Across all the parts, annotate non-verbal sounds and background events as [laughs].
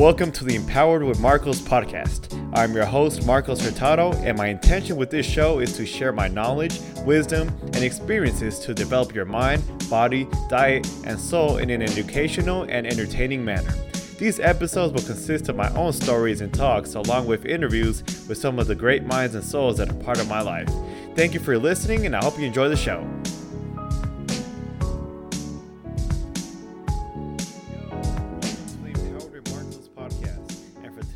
Welcome to the Empowered with Marcos podcast. I'm your host, Marcos Hurtado, and my intention with this show is to share my knowledge, wisdom, and experiences to develop your mind, body, diet, and soul in an educational and entertaining manner. These episodes will consist of my own stories and talks, along with interviews with some of the great minds and souls that are part of my life. Thank you for listening, and I hope you enjoy the show.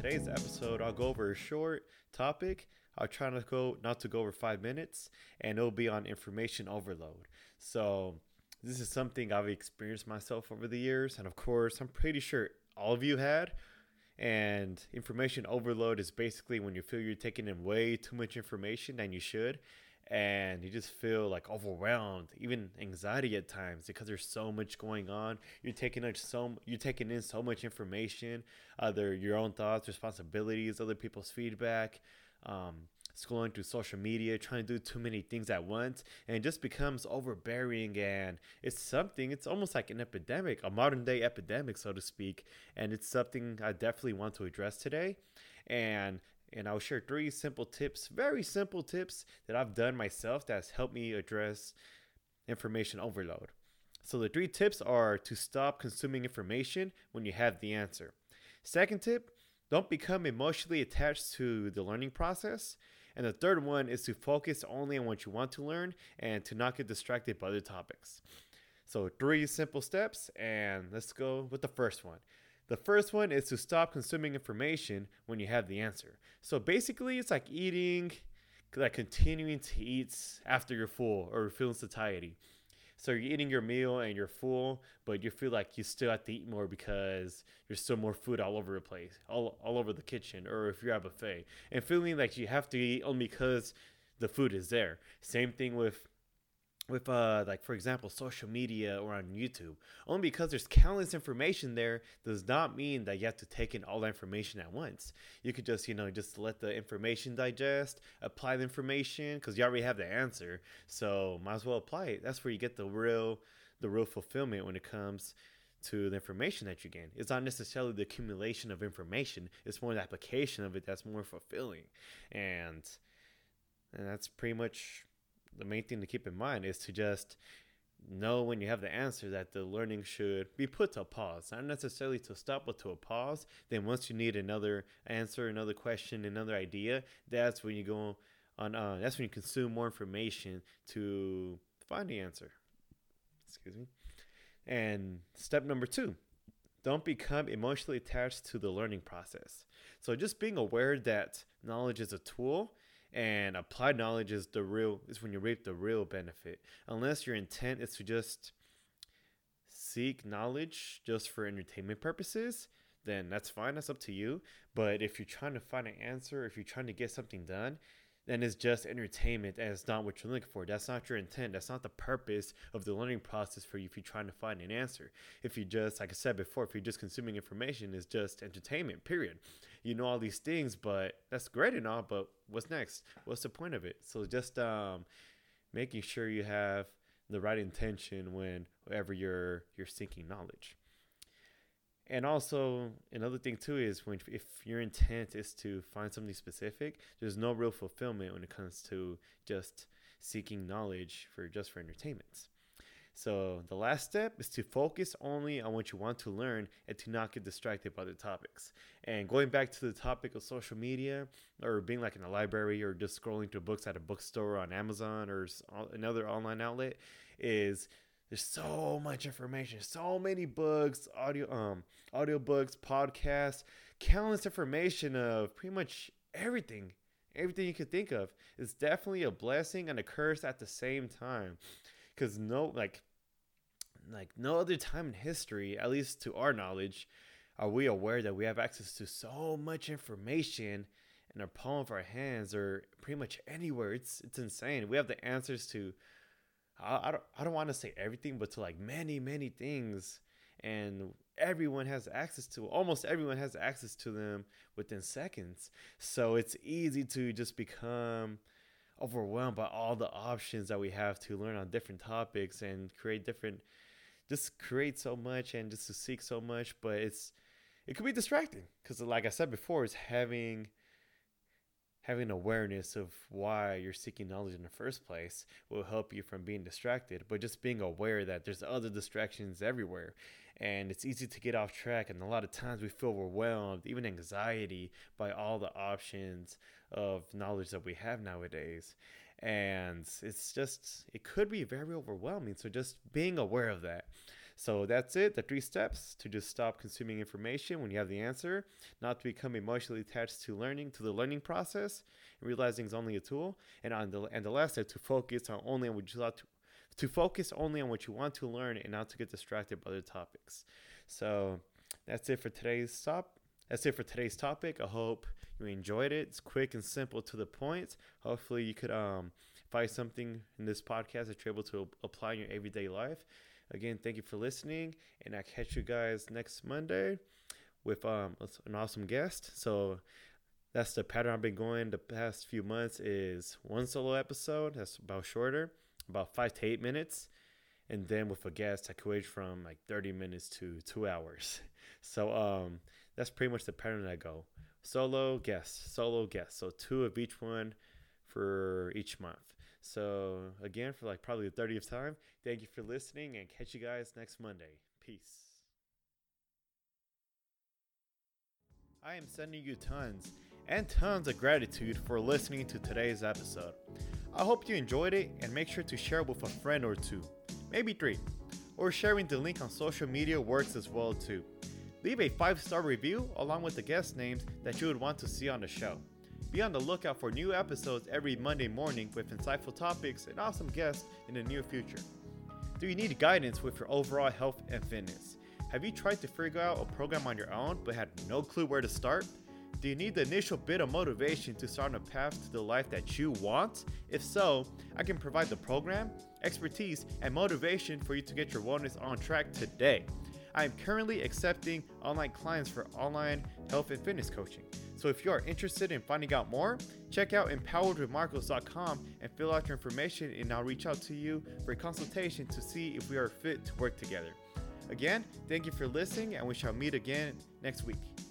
Today's episode, I'll go over a short topic. I'll try to go not to go over five minutes, and it'll be on information overload. So this is something I've experienced myself over the years, and of course, I'm pretty sure all of you had. And information overload is basically when you feel you're taking in way too much information than you should, and you just feel like overwhelmed, even anxiety at times because there's so much going on. You're taking in so you're taking in so much information, either your own thoughts, responsibilities, other people's feedback, um, scrolling through social media, trying to do too many things at once, and it just becomes overbearing. And it's something. It's almost like an epidemic, a modern day epidemic, so to speak. And it's something I definitely want to address today. And and I'll share three simple tips, very simple tips that I've done myself that's helped me address information overload. So the three tips are to stop consuming information when you have the answer. Second tip, don't become emotionally attached to the learning process. And the third one is to focus only on what you want to learn and to not get distracted by other topics. So, three simple steps, and let's go with the first one. The first one is to stop consuming information when you have the answer. So basically, it's like eating, like continuing to eat after you're full or feeling satiety. So you're eating your meal and you're full, but you feel like you still have to eat more because there's still more food all over the place, all, all over the kitchen, or if you're at a buffet, and feeling like you have to eat only because the food is there. Same thing with with uh like for example social media or on youtube. Only because there's countless information there does not mean that you have to take in all the information at once. You could just you know just let the information digest apply the information because you already have the answer. So might as well apply it. That's where you get the real the real fulfillment when it comes to the information that you gain. It's not necessarily the accumulation of information. It's more the application of it that's more fulfilling. And and that's pretty much the main thing to keep in mind is to just know when you have the answer that the learning should be put to a pause not necessarily to stop but to a pause. Then once you need another answer another question another idea that's when you go on uh, that's when you consume more information to find the answer. Excuse me. And step number two don't become emotionally attached to the learning process. So just being aware that knowledge is a tool and applied knowledge is the real is when you reap the real benefit. Unless your intent is to just seek knowledge just for entertainment purposes then that's fine that's up to you. But if you're trying to find an answer if you're trying to get something done then it's just entertainment and it's not what you're looking for. That's not your intent. That's not the purpose of the learning process for you if you're trying to find an answer. If you just, like I said before, if you're just consuming information, it's just entertainment, period. You know all these things, but that's great and all, but what's next? What's the point of it? So just um, making sure you have the right intention whenever you're you're seeking knowledge. And also another thing too is when if your intent is to find something specific, there's no real fulfillment when it comes to just seeking knowledge for just for entertainment. So the last step is to focus only on what you want to learn and to not get distracted by the topics. And going back to the topic of social media or being like in a library or just scrolling through books at a bookstore on Amazon or another online outlet is there's so much information, so many books, audio um audio books, podcasts, countless information of pretty much everything, everything you could think of. It's definitely a blessing and a curse at the same time. Cause no like like no other time in history, at least to our knowledge, are we aware that we have access to so much information in our palm of our hands or pretty much anywhere. It's it's insane. We have the answers to I, don't I don't want to say everything, but to like many many things, and everyone has access to almost everyone has access to them within seconds. So it's easy to just become overwhelmed by all the options that we have to learn on different topics and create different just create so much and just to seek so much but it's it could be distracting because, like I said before, is having having awareness of why you're seeking knowledge in the first place will help you from being distracted but just being aware that there's other distractions everywhere. And it's easy to get off track and a lot of times we feel overwhelmed even anxiety by all the options of knowledge that we have nowadays. And it's just it could be very overwhelming. So just being aware of that so that's it the three steps to just stop consuming information when you have the answer not to become emotionally attached to learning to the learning process and realizing it's only a tool. And on the and the last step to focus on only on what you to to focus only on what you want to learn and not to get distracted by other topics. So that's it for today's stop that's it for today's topic. I hope you enjoyed it. It's quick and simple to the point. Hopefully you could um find something in this podcast that you're able to apply in your everyday life Again, thank you for listening, and I catch you guys next Monday with um an awesome guest. So that's the pattern I've been going the past few months is one solo episode that's about shorter, about five to eight minutes, and then with a guest I could range from like 30 minutes to two hours. [laughs] So um that's pretty much the pattern I go. Solo guest, solo guest. So two of each one for each month. So, again, for like probably the 30th time, thank you for listening and catch you guys next Monday. Peace. I am sending you tons and tons of gratitude for listening to today's episode. I hope you enjoyed it and make sure to share with a friend or two, maybe three, or sharing the link on social media works as well too. Leave a 5-star review along with the guest names that you would want to see on the show. Be on the lookout for new episodes every Monday morning with insightful topics and awesome guests in the near future. Do you need guidance with your overall health and fitness? Have you tried to figure out a program on your own but had no clue where to start? Do you need the initial bit of motivation to start on a path to the life that you want? If so, I can provide the program, expertise, and motivation for you to get your wellness on track today. I am currently accepting online clients for online health and fitness coaching. So if you are interested in finding out more, check out empoweredwithmarcos.com and fill out your information and I'll reach out to you for a consultation to see if we are fit to work together. Again, thank you for listening and we shall meet again next week.